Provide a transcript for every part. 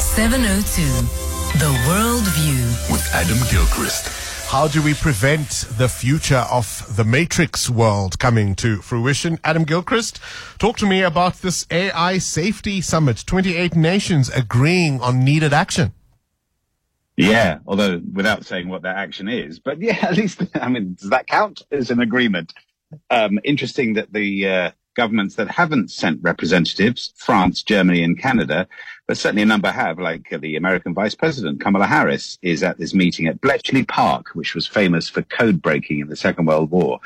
702. The World View. with Adam Gilchrist. How do we prevent the future of the Matrix world coming to fruition? Adam Gilchrist, talk to me about this AI Safety Summit. 28 nations agreeing on needed action. Yeah, although without saying what that action is, but yeah, at least I mean, does that count as an agreement? Um, interesting that the uh, governments that haven't sent representatives, France, Germany, and Canada, but certainly a number have, like uh, the American Vice President Kamala Harris, is at this meeting at Bletchley Park, which was famous for code breaking in the Second World War.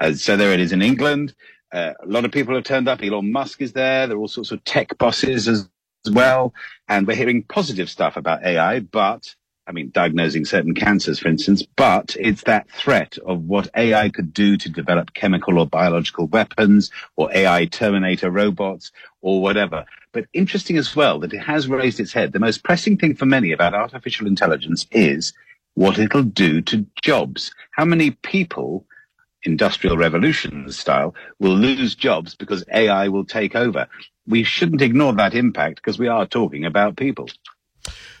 Uh, so there it is in England. Uh, a lot of people have turned up. Elon Musk is there. There are all sorts of tech bosses as as well. And we're hearing positive stuff about AI, but I mean, diagnosing certain cancers, for instance, but it's that threat of what AI could do to develop chemical or biological weapons or AI Terminator robots or whatever. But interesting as well that it has raised its head. The most pressing thing for many about artificial intelligence is what it'll do to jobs. How many people industrial revolution style will lose jobs because AI will take over. We shouldn't ignore that impact because we are talking about people.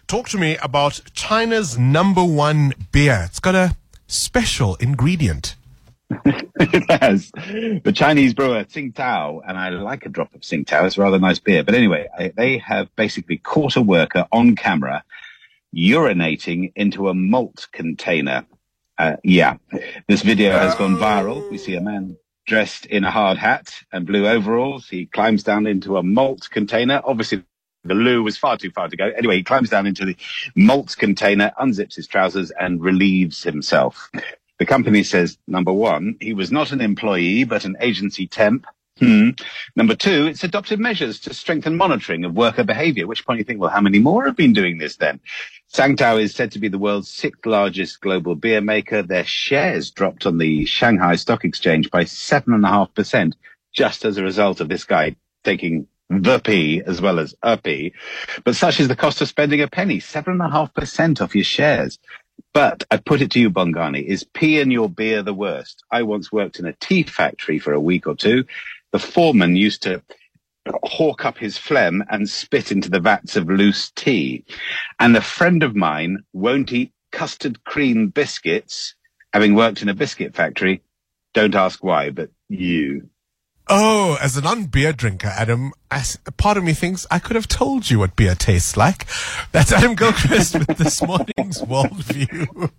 Talk to me about China's number one beer. It's got a special ingredient. it has. The Chinese brewer Tsingtao, and I like a drop of Tsingtao. It's a rather nice beer. But anyway, they have basically caught a worker on camera urinating into a malt container. Uh, yeah, this video has gone viral. We see a man dressed in a hard hat and blue overalls. He climbs down into a malt container. Obviously, the loo was far too far to go. Anyway, he climbs down into the malt container, unzips his trousers, and relieves himself. The company says, number one, he was not an employee, but an agency temp. Hmm. Number two, it's adopted measures to strengthen monitoring of worker behavior, at which point you think, well, how many more have been doing this then? Tsingtao is said to be the world's sixth largest global beer maker. Their shares dropped on the Shanghai Stock Exchange by seven and a half percent just as a result of this guy taking the P as well as a P. But such is the cost of spending a penny, seven and a half percent off your shares. But I put it to you, Bongani, is pee in your beer the worst? I once worked in a tea factory for a week or two. The foreman used to hawk up his phlegm and spit into the vats of loose tea. And a friend of mine won't eat custard cream biscuits, having worked in a biscuit factory. Don't ask why, but you. Oh, as a non-beer drinker, Adam, part of me thinks I could have told you what beer tastes like. That's Adam Gilchrist with this morning's worldview.